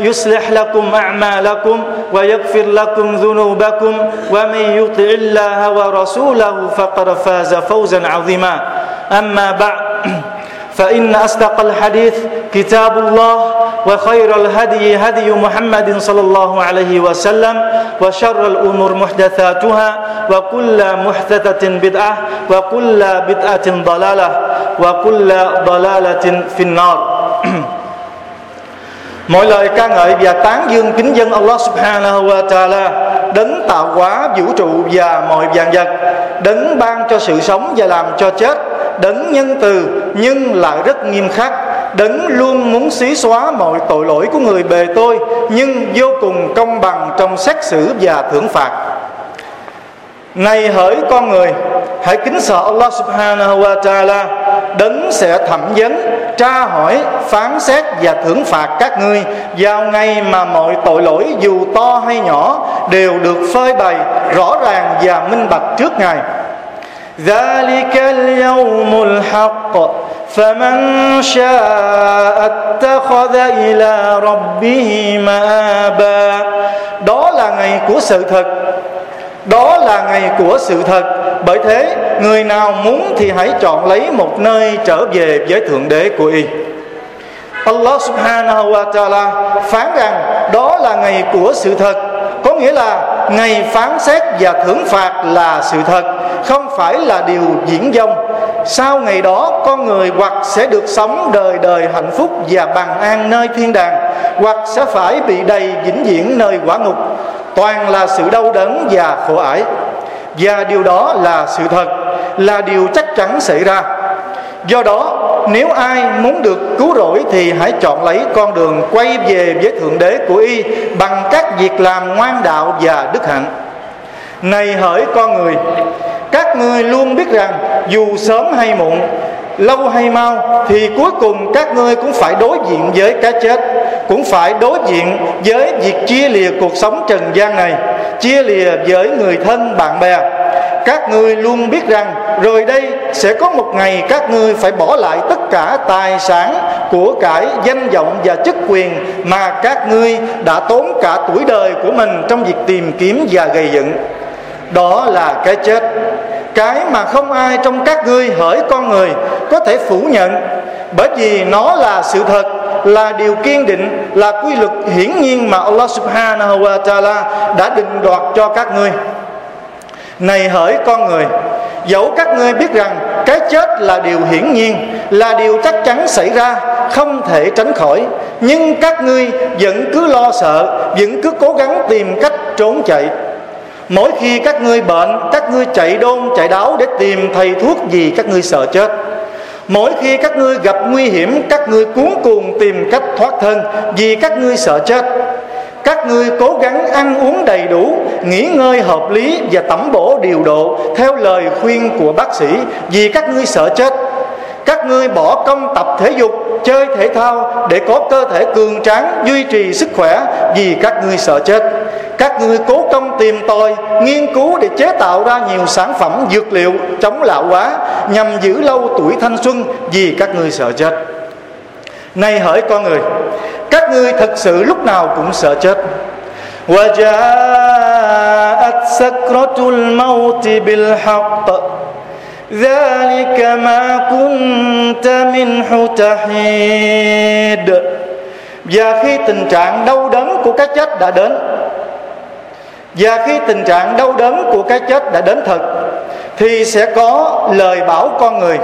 يصلح لكم أعمالكم ويغفر لكم ذنوبكم ومن يطع الله ورسوله فقد فاز فوزا عظيما. أما بعد فإن أصدق الحديث كتاب الله وخير الهدي هدي محمد صلى الله عليه وسلم وشر الأمور محدثاتها وكل محدثة بدعة وكل بدعة ضلالة وكل ضلالة في النار. Mọi lời ca ngợi và tán dương kính dân Allah subhanahu wa ta'ala Đấng tạo hóa vũ trụ và mọi vàng vật Đấng ban cho sự sống và làm cho chết Đấng nhân từ nhưng lại rất nghiêm khắc Đấng luôn muốn xí xóa mọi tội lỗi của người bề tôi Nhưng vô cùng công bằng trong xét xử và thưởng phạt. Này hỡi con người Hãy kính sợ Allah subhanahu wa ta'ala Đấng sẽ thẩm vấn, tra hỏi, phán xét và thưởng phạt các ngươi Vào ngày mà mọi tội lỗi dù to hay nhỏ Đều được phơi bày rõ ràng và minh bạch trước Ngài ذلك اليوم الحق فمن شاء اتخذ إلى ربه مآبا Đó là ngày của sự thật Đó là ngày của sự thật Bởi thế người nào muốn thì hãy chọn lấy một nơi trở về với Thượng Đế của Y. Allah subhanahu wa ta'ala phán rằng đó là ngày của sự thật. Có nghĩa là ngày phán xét và thưởng phạt là sự thật, Không phải là điều diễn dông. Sau ngày đó, con người hoặc sẽ được sống đời đời hạnh phúc và bằng an nơi thiên đàng, Hoặc sẽ phải bị đầy vĩnh viễn nơi quả ngục. Toàn là sự đau đớn và khổ ải. Và điều đó là sự thật. Là điều chắc chắn xảy ra Do đó nếu ai muốn được cứu rỗi thì hãy chọn lấy con đường quay về với Thượng Đế của Y bằng các việc làm ngoan đạo và đức hạnh. Này hỡi con người, các ngươi luôn biết rằng dù sớm hay muộn, lâu hay mau thì cuối cùng các ngươi cũng phải đối diện với cái chết, cũng phải đối diện với việc chia lìa cuộc sống trần gian này, chia lìa với người thân bạn bè các ngươi luôn biết rằng, rồi đây sẽ có một ngày các ngươi phải bỏ lại tất cả tài sản của cải danh vọng và chức quyền mà các ngươi đã tốn cả tuổi đời của mình trong việc tìm kiếm và gây dựng. Đó là cái chết. Cái mà không ai trong các ngươi hỡi con người có thể phủ nhận, bởi vì nó là sự thật, là điều kiên định, là quy luật hiển nhiên mà Allah subhanahu wa ta'ala đã định đoạt cho các ngươi này hỡi con người, Dẫu các ngươi biết rằng cái chết là điều hiển nhiên, Là điều chắc chắn xảy ra, Không thể tránh khỏi. Nhưng các ngươi vẫn cứ lo sợ, Vẫn cứ cố gắng tìm cách trốn chạy. Mỗi khi các ngươi bệnh, Các ngươi chạy đôn, chạy đáo Để tìm thầy thuốc gì các ngươi sợ chết. Mỗi khi các ngươi gặp nguy hiểm, Các ngươi cuốn cuồng tìm cách thoát thân Vì các ngươi sợ chết các ngươi cố gắng ăn uống đầy đủ, nghỉ ngơi hợp lý và tẩm bổ điều độ theo lời khuyên của bác sĩ, vì các ngươi sợ chết. Các ngươi bỏ công tập thể dục, chơi thể thao để có cơ thể cường tráng, duy trì sức khỏe, vì các ngươi sợ chết. Các ngươi cố công tìm tòi, nghiên cứu để chế tạo ra nhiều sản phẩm dược liệu chống lão hóa, nhằm giữ lâu tuổi thanh xuân, vì các ngươi sợ chết. Này hỡi con người các ngươi thật sự lúc nào cũng sợ chết وجاءت سكرة الموت بالحق ذلك ما كنت منه تحيد và khi tình trạng đau đớn của cái chết đã đến và khi tình trạng đau đớn của cái chết đã đến thật thì sẽ có lời bảo con người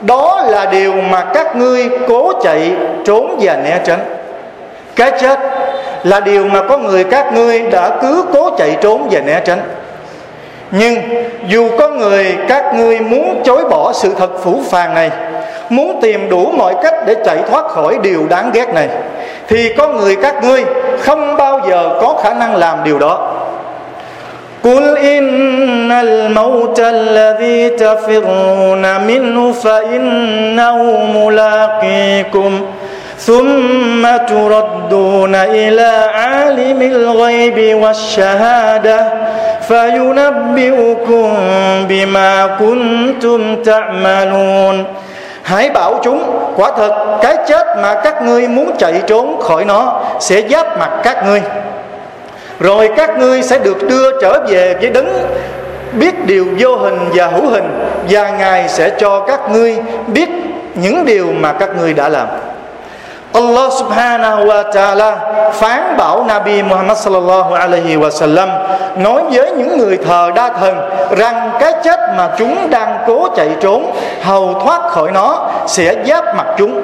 đó là điều mà các ngươi cố chạy trốn và né tránh cái chết là điều mà có người các ngươi đã cứ cố chạy trốn và né tránh nhưng dù có người các ngươi muốn chối bỏ sự thật phủ phàng này muốn tìm đủ mọi cách để chạy thoát khỏi điều đáng ghét này thì có người các ngươi không bao giờ có khả năng làm điều đó قل إن الموت الذي تفرون منه فإنه ملاقيكم ثم تردون إلى عالم الغيب والشهادة فينبئكم بما كنتم تعملون Hãy bảo chúng Quả thật cái chết mà các ngươi muốn chạy trốn khỏi nó Sẽ giáp mặt các ngươi Rồi các ngươi sẽ được đưa trở về với đấng Biết điều vô hình và hữu hình Và Ngài sẽ cho các ngươi biết những điều mà các ngươi đã làm Allah subhanahu wa ta'ala phán bảo Nabi Muhammad sallallahu alaihi wa sallam nói với những người thờ đa thần rằng cái chết mà chúng đang cố chạy trốn, hầu thoát khỏi nó sẽ giáp mặt chúng.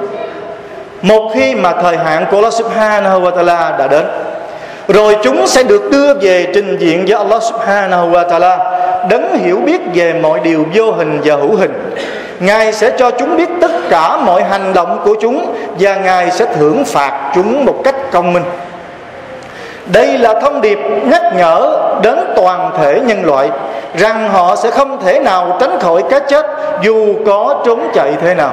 Một khi mà thời hạn của Allah subhanahu wa ta'ala đã đến rồi chúng sẽ được đưa về trình diện với Allah subhanahu wa ta'ala đấng hiểu biết về mọi điều vô hình và hữu hình Ngài sẽ cho chúng biết tất cả mọi hành động của chúng và Ngài sẽ thưởng phạt chúng một cách công minh. Đây là thông điệp nhắc nhở đến toàn thể nhân loại rằng họ sẽ không thể nào tránh khỏi cái chết dù có trốn chạy thế nào.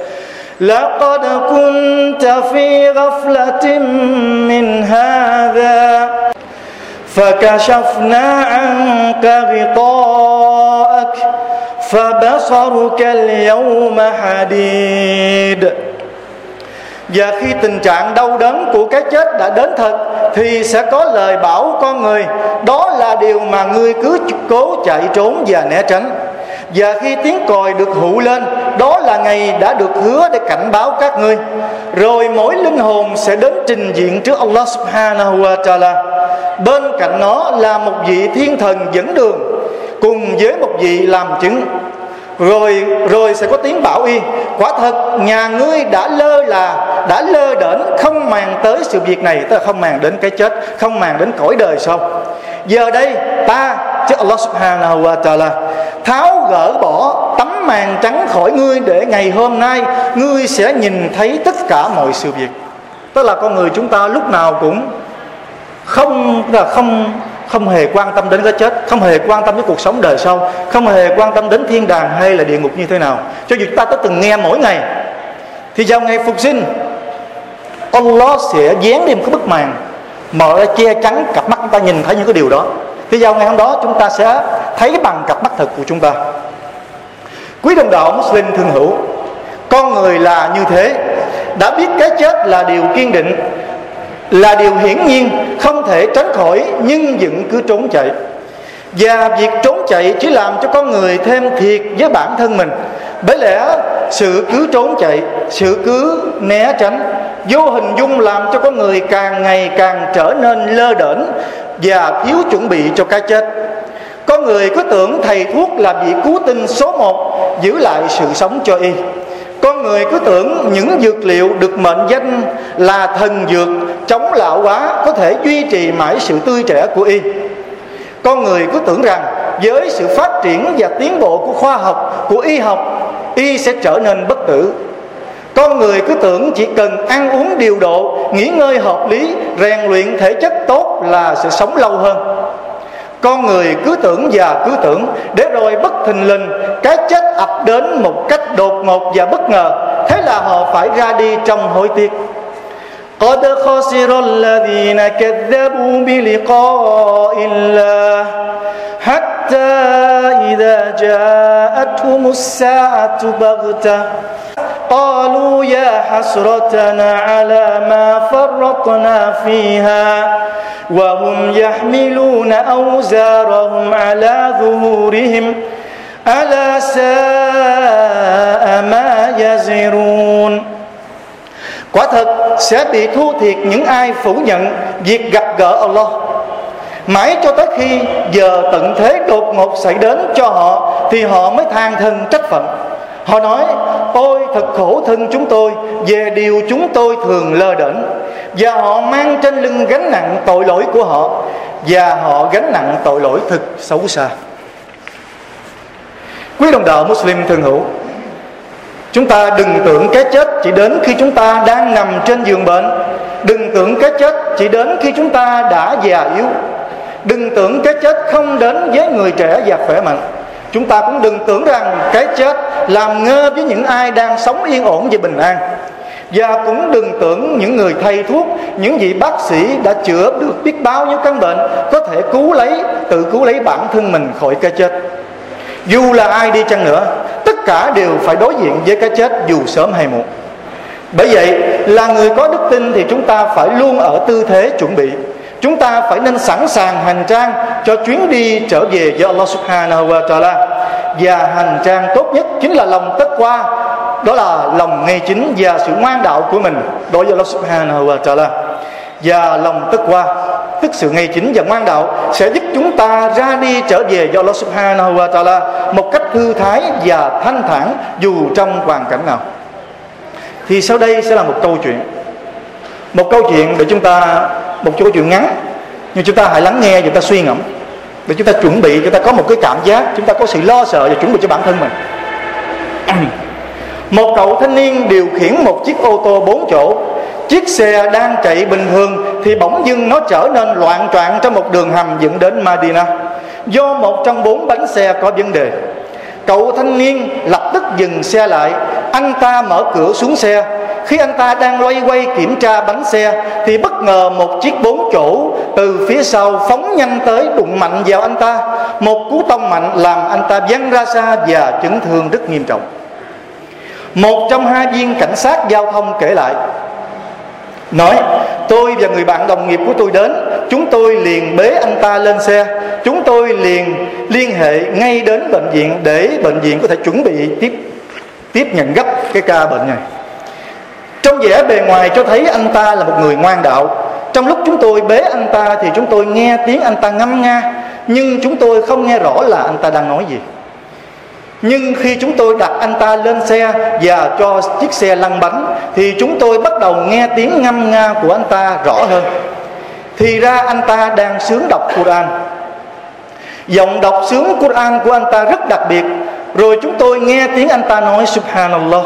لقد كنت في غفلة من هذا فكشفنا عنك غطاءك فبصرك اليوم حديد và khi tình trạng đau đớn của cái chết đã đến thật thì sẽ có lời bảo con người đó là điều mà ngươi cứ cố chạy trốn và né tránh và khi tiếng còi được hụ lên, đó là ngày đã được hứa để cảnh báo các ngươi. Rồi mỗi linh hồn sẽ đến trình diện trước Allah subhanahu wa ta'ala. Bên cạnh nó là một vị thiên thần dẫn đường, cùng với một vị làm chứng. Rồi rồi sẽ có tiếng bảo y, quả thật, nhà ngươi đã lơ là, đã lơ đễnh, không màng tới sự việc này. Tức là không màng đến cái chết, không màng đến cõi đời sau. Giờ đây, ta, chứ Allah subhanahu wa ta'ala tháo gỡ bỏ tấm màn trắng khỏi ngươi để ngày hôm nay ngươi sẽ nhìn thấy tất cả mọi sự việc. Tức là con người chúng ta lúc nào cũng không là không không hề quan tâm đến cái chết, không hề quan tâm đến cuộc sống đời sau, không hề quan tâm đến thiên đàng hay là địa ngục như thế nào. Cho dù chúng ta có từng nghe mỗi ngày, thì vào ngày phục sinh, Allah sẽ dán đi một cái bức màn mở ra che chắn cặp mắt chúng ta nhìn thấy những cái điều đó. Thì vào ngày hôm đó chúng ta sẽ thấy bằng cặp mắt thật của chúng ta. Quý đồng đạo Muslim thương hữu, con người là như thế, đã biết cái chết là điều kiên định, là điều hiển nhiên, không thể tránh khỏi, nhưng vẫn cứ trốn chạy. Và việc trốn chạy chỉ làm cho con người thêm thiệt với bản thân mình. Bởi lẽ, sự cứ trốn chạy, sự cứ né tránh, vô hình dung làm cho con người càng ngày càng trở nên lơ đễnh và thiếu chuẩn bị cho cái chết có người cứ tưởng thầy thuốc là vị cứu tinh số một, giữ lại sự sống cho y. Con người cứ tưởng những dược liệu được mệnh danh là thần dược, chống lão hóa, có thể duy trì mãi sự tươi trẻ của y. Con người cứ tưởng rằng với sự phát triển và tiến bộ của khoa học, của y học, y sẽ trở nên bất tử. Con người cứ tưởng chỉ cần ăn uống điều độ, nghỉ ngơi hợp lý, rèn luyện thể chất tốt là sẽ sống lâu hơn con người cứ tưởng và cứ tưởng để rồi bất thình lình cái chết ập đến một cách đột ngột và bất ngờ thế là họ phải ra đi trong hối tiếc قد خسر الذين كذبوا بلقاء الله حتى حتى إذا جاءتهم الساعة بغتة قالوا يا حسرتنا على ما فرطنا فيها وهم يحملون أوزارهم على ظهورهم ألا ساء ما يزرون Quả thật sẽ bị thua thiệt những ai phủ nhận việc gặp gỡ Allah Mãi cho tới khi giờ tận thế đột ngột xảy đến cho họ, Thì họ mới than thân trách phận. Họ nói Ôi thật khổ thân chúng tôi, Về điều chúng tôi thường lơ đễnh. Và họ mang trên lưng gánh nặng tội lỗi của họ, Và họ gánh nặng tội lỗi thực xấu xa. Quý đồng đạo Muslim thường hữu, Chúng ta đừng tưởng cái chết chỉ đến khi chúng ta đang nằm trên giường bệnh. Đừng tưởng cái chết chỉ đến khi chúng ta đã già yếu. Đừng tưởng cái chết không đến với người trẻ và khỏe mạnh. Chúng ta cũng đừng tưởng rằng cái chết làm ngơ với những ai đang sống yên ổn và bình an. Và cũng đừng tưởng những người thầy thuốc, những vị bác sĩ đã chữa được biết bao nhiêu căn bệnh có thể cứu lấy, tự cứu lấy bản thân mình khỏi cái chết. Dù là ai đi chăng nữa, tất cả đều phải đối diện với cái chết dù sớm hay muộn. Bởi vậy, là người có đức tin thì chúng ta phải luôn ở tư thế chuẩn bị chúng ta phải nên sẵn sàng hành trang cho chuyến đi trở về với Allah Subhanahu wa Taala. Và hành trang tốt nhất chính là lòng tất qua, đó là lòng ngay chính và sự ngoan đạo của mình đối với Allah Subhanahu wa Taala. Và lòng tất qua, tức sự ngay chính và ngoan đạo sẽ giúp chúng ta ra đi trở về do Allah Subhanahu wa Taala một cách thư thái và thanh thản dù trong hoàn cảnh nào. Thì sau đây sẽ là một câu chuyện một câu chuyện để chúng ta, một câu chuyện ngắn, nhưng chúng ta hãy lắng nghe chúng ta suy ngẫm. Để chúng ta chuẩn bị, chúng ta có một cái cảm giác, chúng ta có sự lo sợ và chuẩn bị cho bản thân mình. Một cậu thanh niên điều khiển một chiếc ô tô bốn chỗ. Chiếc xe đang chạy bình thường thì bỗng dưng nó trở nên loạn troạn trong một đường hầm dẫn đến Madina. Do một trong bốn bánh xe có vấn đề, cậu thanh niên lập tức dừng xe lại. Anh ta mở cửa xuống xe khi anh ta đang loay quay kiểm tra bánh xe, thì bất ngờ một chiếc bốn chỗ từ phía sau phóng nhanh tới đụng mạnh vào anh ta. Một cú tông mạnh làm anh ta văng ra xa và chấn thương rất nghiêm trọng. Một trong hai viên cảnh sát giao thông kể lại, nói, tôi và người bạn đồng nghiệp của tôi đến, chúng tôi liền bế anh ta lên xe. Chúng tôi liền liên hệ ngay đến bệnh viện để bệnh viện có thể chuẩn bị tiếp tiếp nhận gấp cái ca bệnh này trong vẻ bề ngoài cho thấy anh ta là một người ngoan đạo. Trong lúc chúng tôi bế anh ta thì chúng tôi nghe tiếng anh ta ngâm nga, nhưng chúng tôi không nghe rõ là anh ta đang nói gì. Nhưng khi chúng tôi đặt anh ta lên xe và cho chiếc xe lăn bánh, thì chúng tôi bắt đầu nghe tiếng ngâm nga của anh ta rõ hơn. Thì ra anh ta đang sướng đọc Quran. Giọng đọc sướng Quran của anh ta rất đặc biệt. Rồi chúng tôi nghe tiếng anh ta nói, Subhanallah.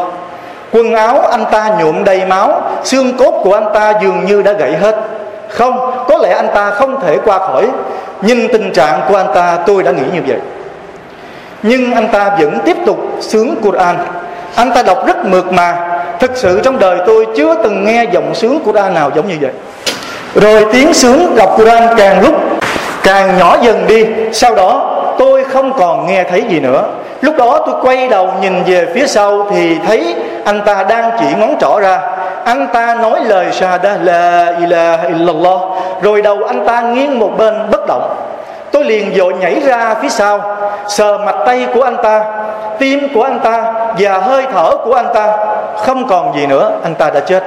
Quần áo anh ta nhuộm đầy máu Xương cốt của anh ta dường như đã gãy hết. Không, có lẽ anh ta không thể qua khỏi. Nhìn tình trạng của anh ta tôi đã nghĩ như vậy. Nhưng anh ta vẫn tiếp tục sướng Quran. Anh ta đọc rất mượt mà. Thực sự trong đời tôi chưa từng nghe giọng sướng Quran nào giống như vậy. Rồi tiếng sướng đọc Quran càng lúc càng nhỏ dần đi. Sau đó tôi không còn nghe thấy gì nữa lúc đó tôi quay đầu nhìn về phía sau thì thấy anh ta đang chỉ ngón trỏ ra. Anh ta nói lời shahada la ilaha illallah. Rồi đầu anh ta nghiêng một bên, bất động. Tôi liền vội nhảy ra phía sau. Sờ mặt tay của anh ta, tim của anh ta và hơi thở của anh ta. Không còn gì nữa, anh ta đã chết.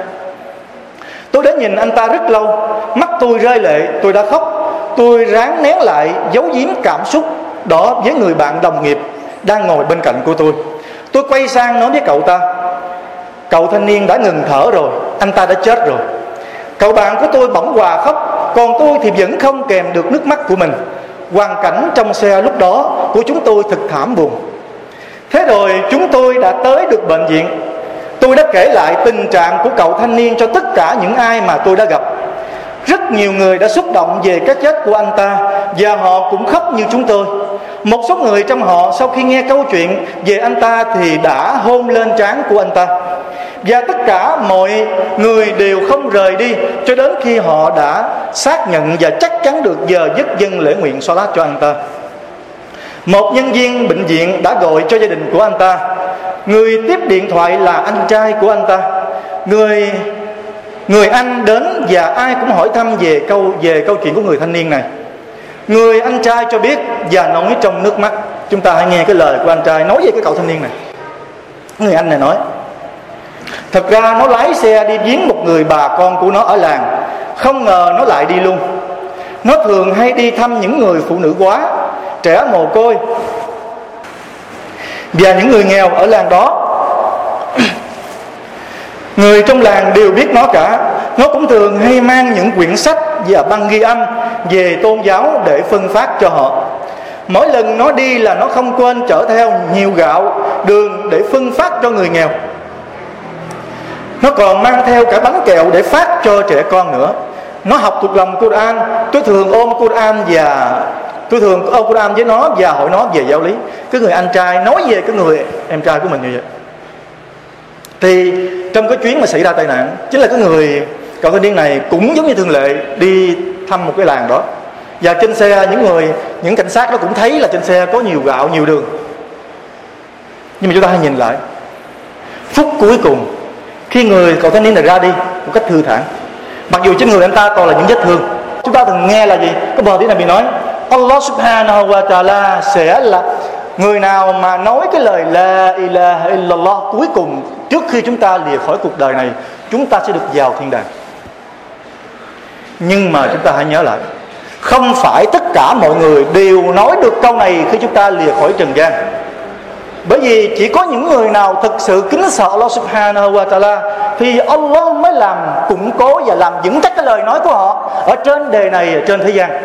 Tôi đã nhìn anh ta rất lâu. Mắt tôi rơi lệ, tôi đã khóc. Tôi ráng nén lại giấu giếm cảm xúc đó với người bạn đồng nghiệp đang ngồi bên cạnh của tôi. Tôi quay sang nói với cậu ta, cậu thanh niên đã ngừng thở rồi, anh ta đã chết rồi. Cậu bạn của tôi bỗng hòa khóc, còn tôi thì vẫn không kèm được nước mắt của mình. Hoàn cảnh trong xe lúc đó của chúng tôi thật thảm buồn. Thế rồi chúng tôi đã tới được bệnh viện. Tôi đã kể lại tình trạng của cậu thanh niên cho tất cả những ai mà tôi đã gặp rất nhiều người đã xúc động về cái chết của anh ta, và họ cũng khóc như chúng tôi. Một số người trong họ sau khi nghe câu chuyện về anh ta thì đã hôn lên trán của anh ta. Và tất cả mọi người đều không rời đi, cho đến khi họ đã xác nhận và chắc chắn được giờ dứt dân lễ nguyện so lá cho anh ta. Một nhân viên bệnh viện đã gọi cho gia đình của anh ta. Người tiếp điện thoại là anh trai của anh ta. Người người anh đến và ai cũng hỏi thăm về câu về câu chuyện của người thanh niên này. Người anh trai cho biết và nói trong nước mắt. Chúng ta hãy nghe cái lời của anh trai nói về cái cậu thanh niên này. Người anh này nói, thật ra nó lái xe đi viếng một người bà con của nó ở làng. Không ngờ nó lại đi luôn. Nó thường hay đi thăm những người phụ nữ quá, trẻ mồ côi. Và những người nghèo ở làng đó người trong làng đều biết nó cả. Nó cũng thường hay mang những quyển sách và băng ghi âm về tôn giáo để phân phát cho họ. Mỗi lần nó đi là nó không quên chở theo nhiều gạo, đường để phân phát cho người nghèo. Nó còn mang theo cả bánh kẹo để phát cho trẻ con nữa. Nó học thuộc lòng Quran. Tôi thường ôm Quran và tôi thường ôm Quran với nó và hỏi nó về giáo lý. Cái người anh trai nói về cái người em trai của mình như vậy. Thì trong cái chuyến mà xảy ra tai nạn, chính là cái người cậu thanh niên này cũng giống như thường lệ đi thăm một cái làng đó. Và trên xe, những người, những cảnh sát đó cũng thấy là trên xe có nhiều gạo, nhiều đường. Nhưng mà chúng ta hãy nhìn lại. Phút cuối cùng, khi người cậu thanh niên này ra đi một cách thư thản, mặc dù trên người anh ta còn là những vết thương, chúng ta từng nghe là gì? Có bờ tiếng này bị nói, Allah subhanahu wa ta'ala sẽ là người nào mà nói cái lời la ilaha illallah cuối cùng trước khi chúng ta lìa khỏi cuộc đời này, chúng ta sẽ được vào thiên đàng. Nhưng mà chúng ta hãy nhớ lại, không phải tất cả mọi người đều nói được câu này khi chúng ta lìa khỏi trần gian. Bởi vì chỉ có những người nào thực sự kính sợ Allah subhanahu wa ta'ala thì Allah mới làm, củng cố và làm vững chắc cái lời nói của họ ở trên đề này, ở trên thế gian.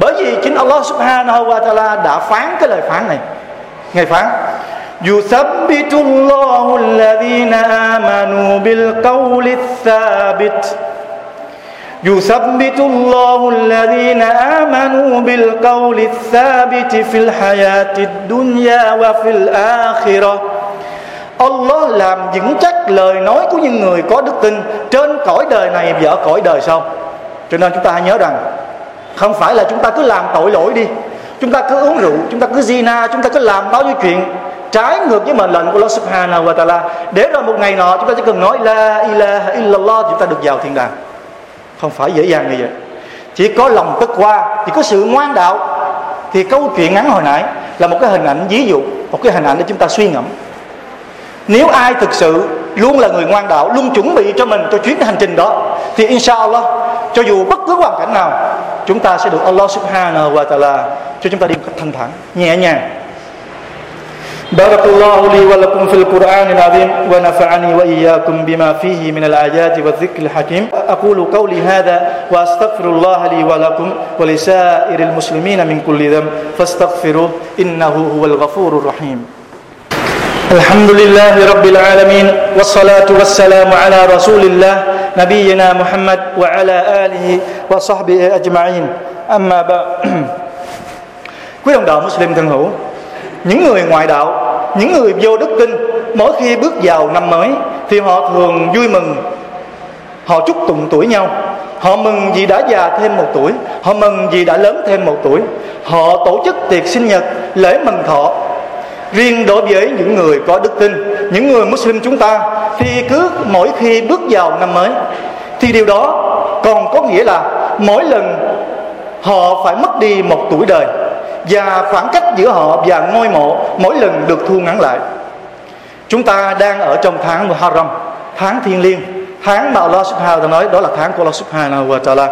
Bởi vì chính Allah subhanahu wa ta'ala đã phán cái lời phán này. Ngài phán يثبت الله الذين آمنوا بالقول الثابت يثبت الله الذين آمنوا بالقول الثابت في الحياة الدنيا وفي الآخرة Allah làm vững chắc lời nói của những người có đức tin trên cõi đời này và ở cõi đời sau. Cho nên chúng ta hãy nhớ rằng không phải là chúng ta cứ làm tội lỗi đi chúng ta cứ uống rượu chúng ta cứ zina chúng ta cứ làm bao nhiêu chuyện trái ngược với mệnh lệnh của Allah Subhanahu wa Taala. Để rồi một ngày nọ, chúng ta chỉ cần nói la ilaha illallah chúng ta được vào thiên đàng. Không phải dễ dàng như vậy. Chỉ có lòng tất qua chỉ có sự ngoan đạo. Thì câu chuyện ngắn hồi nãy là một cái hình ảnh ví dụ, một cái hình ảnh để chúng ta suy ngẫm. Nếu ai thực sự luôn là người ngoan đạo, luôn chuẩn bị cho mình cho chuyến hành trình đó, thì inshallah, cho dù bất cứ hoàn cảnh nào, chúng ta sẽ được Allah subhanahu wa ta'ala cho chúng ta đi một cách thanh thản, nhẹ nhàng. بارك الله لي ولكم في القرآن العظيم ونفعني وإياكم بما فيه من الآيات والذكر الحكيم أقول قولي هذا وأستغفر الله لي ولكم ولسائر المسلمين من كل ذنب فاستغفروه إنه هو الغفور الرحيم الحمد لله رب العالمين والصلاة والسلام على رسول الله نبينا محمد وعلى آله وصحبه أجمعين أما بعد Quý đồng đạo Muslim thân hữu Những người ngoại đạo, Những người vô đức tin, Mỗi khi bước vào năm mới Thì họ thường vui mừng. Họ chúc tụng tuổi nhau. Họ mừng vì đã già thêm một tuổi. Họ mừng vì đã lớn thêm một tuổi. Họ tổ chức tiệc sinh nhật, Lễ mừng thọ. Riêng đối với những người có đức tin, những người Muslim chúng ta, thì cứ mỗi khi bước vào năm mới, thì điều đó còn có nghĩa là mỗi lần họ phải mất đi một tuổi đời và khoảng cách giữa họ và ngôi mộ, mỗi lần được thu ngắn lại. Chúng ta đang ở trong tháng Muharram, tháng thiên liêng, tháng mà Allah Subhanahu wa nói, đó là tháng của Allah Subhanahu wa Taala.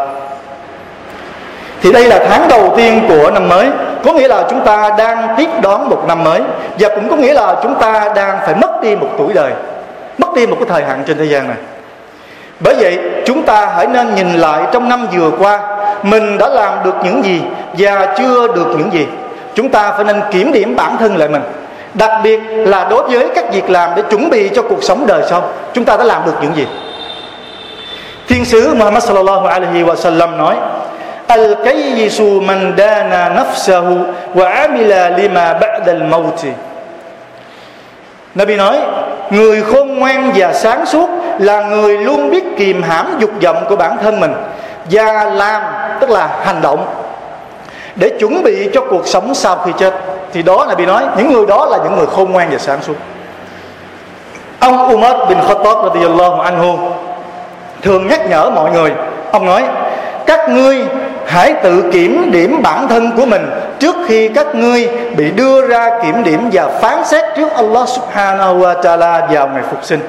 Thì đây là tháng đầu tiên của năm mới, có nghĩa là chúng ta đang tiếp đón một năm mới, và cũng có nghĩa là chúng ta đang phải mất đi một tuổi đời, mất đi một cái thời hạn trên thế gian này. Bởi vậy, chúng ta hãy nên nhìn lại trong năm vừa qua, mình đã làm được những gì và chưa được những gì chúng ta phải nên kiểm điểm bản thân lại mình. Đặc biệt là đối với các việc làm để chuẩn bị cho cuộc sống đời sau, chúng ta đã làm được những gì? Thiên sứ Muhammad sallallahu alaihi wa sallam nói al kayyisu man dana nafsahu wa amila lima ba'da al maut Nabi nói, Người khôn ngoan và sáng suốt Là người luôn biết kìm hãm dục vọng của bản thân mình. Và làm tức là hành động để chuẩn bị cho cuộc sống sau khi chết, thì đó là bị nói, những người đó là những người khôn ngoan và sáng suốt. Ông Umar bin Khattab radiyallahu anhu thường nhắc nhở mọi người, ông nói, các ngươi hãy tự kiểm điểm bản thân của mình trước khi các ngươi bị đưa ra kiểm điểm và phán xét trước Allah subhanahu wa ta'ala vào ngày phục sinh.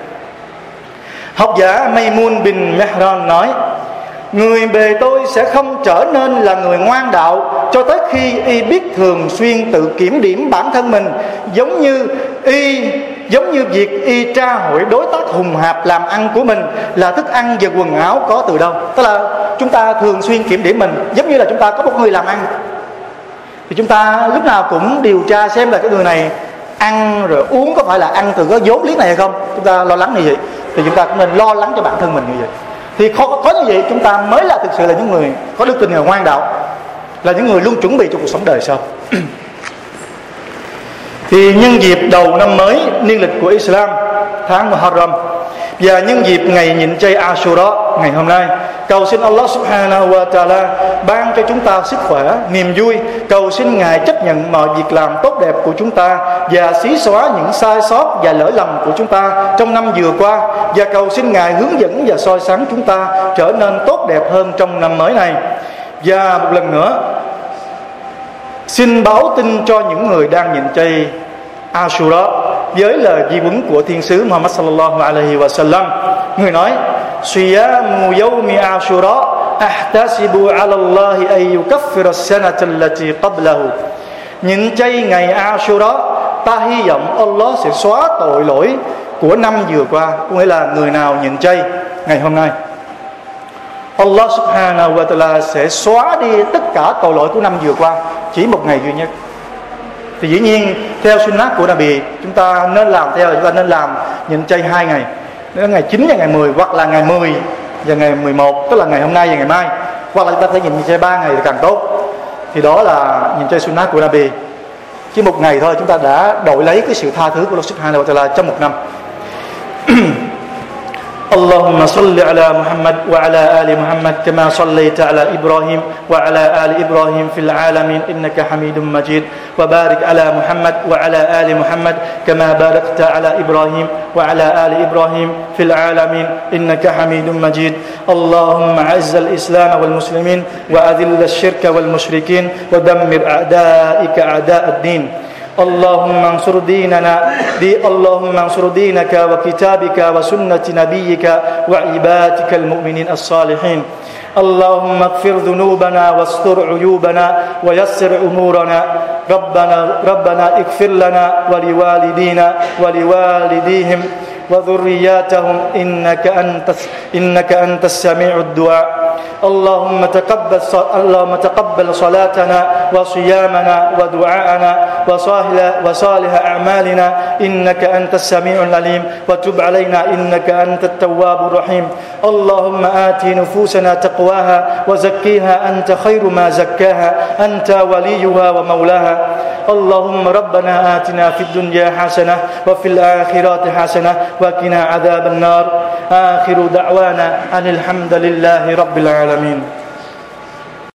Học giả Maymun bin Mehran nói Người bề tôi sẽ không trở nên là người ngoan đạo Cho tới khi y biết thường xuyên tự kiểm điểm bản thân mình, Giống như y, giống như việc y tra hỏi đối tác hùng hạp làm ăn của mình là thức ăn và quần áo có từ đâu. Tức là chúng ta thường xuyên kiểm điểm mình, giống như là chúng ta có một người làm ăn. Thì chúng ta lúc nào cũng điều tra xem là cái người này ăn rồi uống có phải là ăn từ cái vốn liếng này hay không. Chúng ta lo lắng như vậy. Thì chúng ta cũng nên lo lắng cho bản thân mình như vậy thì có, có như vậy chúng ta mới là thực sự là những người có đức tin và ngoan đạo là những người luôn chuẩn bị cho cuộc sống đời sau. Thì nhân dịp đầu năm mới niên lịch của Islam tháng Muharram và nhân dịp ngày nhịn chay Ashura ngày hôm nay, cầu xin Allah subhanahu wa ta'ala ban cho chúng ta sức khỏe, niềm vui. Cầu xin ngài chấp nhận mọi việc làm tốt đẹp của chúng ta và xí xóa những sai sót và lỗi lầm của chúng ta trong năm vừa qua. Và cầu xin ngài hướng dẫn và soi sáng chúng ta trở nên tốt đẹp hơn trong năm mới này. Và một lần nữa, xin báo tin cho những người đang nhịn chay Ashura với lời di huấn của thiên sứ Muhammad sallallahu alaihi wa sallam, người nói, siyamu yawmi Ashura, ahtasibu ala Allah an yukaffira as-sanata allati qablahu. Nhịn chay ngày Ashura, ta hy vọng Allah sẽ xóa tội lỗi của năm vừa qua, có nghĩa là người nào nhịn chay ngày hôm nay. Allah subhanahu wa ta'ala sẽ xóa đi tất cả tội lỗi của năm vừa qua, chỉ một ngày duy nhất thì dĩ nhiên theo sunnah của Nabi chúng ta nên làm theo chúng ta nên làm nhịn chay hai ngày đến ngày 9 và ngày 10 hoặc là ngày 10 và ngày 11 tức là ngày hôm nay và ngày mai hoặc là chúng ta sẽ nhịn chay ba ngày thì càng tốt thì đó là nhịn chay sunnah của Nabi chỉ một ngày thôi chúng ta đã đổi lấy cái sự tha thứ của Allah Subhanahu wa Taala trong một năm اللهم صل على محمد وعلى ال محمد كما صليت على ابراهيم وعلى ال ابراهيم في العالمين انك حميد مجيد وبارك على محمد وعلى آل محمد كما باركت على إبراهيم وعلى آل إبراهيم في العالمين إنك حميد مجيد. اللهم أعز الإسلام والمسلمين وأذل الشرك والمشركين ودمر أعدائك أعداء الدين. اللهم انصر ديننا دي اللهم انصر دينك وكتابك وسنة نبيك وعبادك المؤمنين الصالحين. اللهم اغفر ذنوبنا واستر عيوبنا ويسر أمورنا. ربنا ربنا اغفر لنا ولوالدينا ولوالديهم. وذرياتهم إنك أنت إنك أنت السميع الدعاء. اللهم تقبل اللهم تقبل صلاتنا وصيامنا ودعاءنا وصالح وصالح أعمالنا. إنك أنت السميع العليم. وتب علينا. إنك أنت التواب الرحيم. اللهم آت نفوسنا تقواها وزكيها. أنت خير ما زكاها. أنت وليها ومولاها. اللهم ربنا آتنا في الدنيا حسنة وفي الاخره حسنة وقنا عذاب النار. آخر دعوانا أن الحمد لله رب العالمين.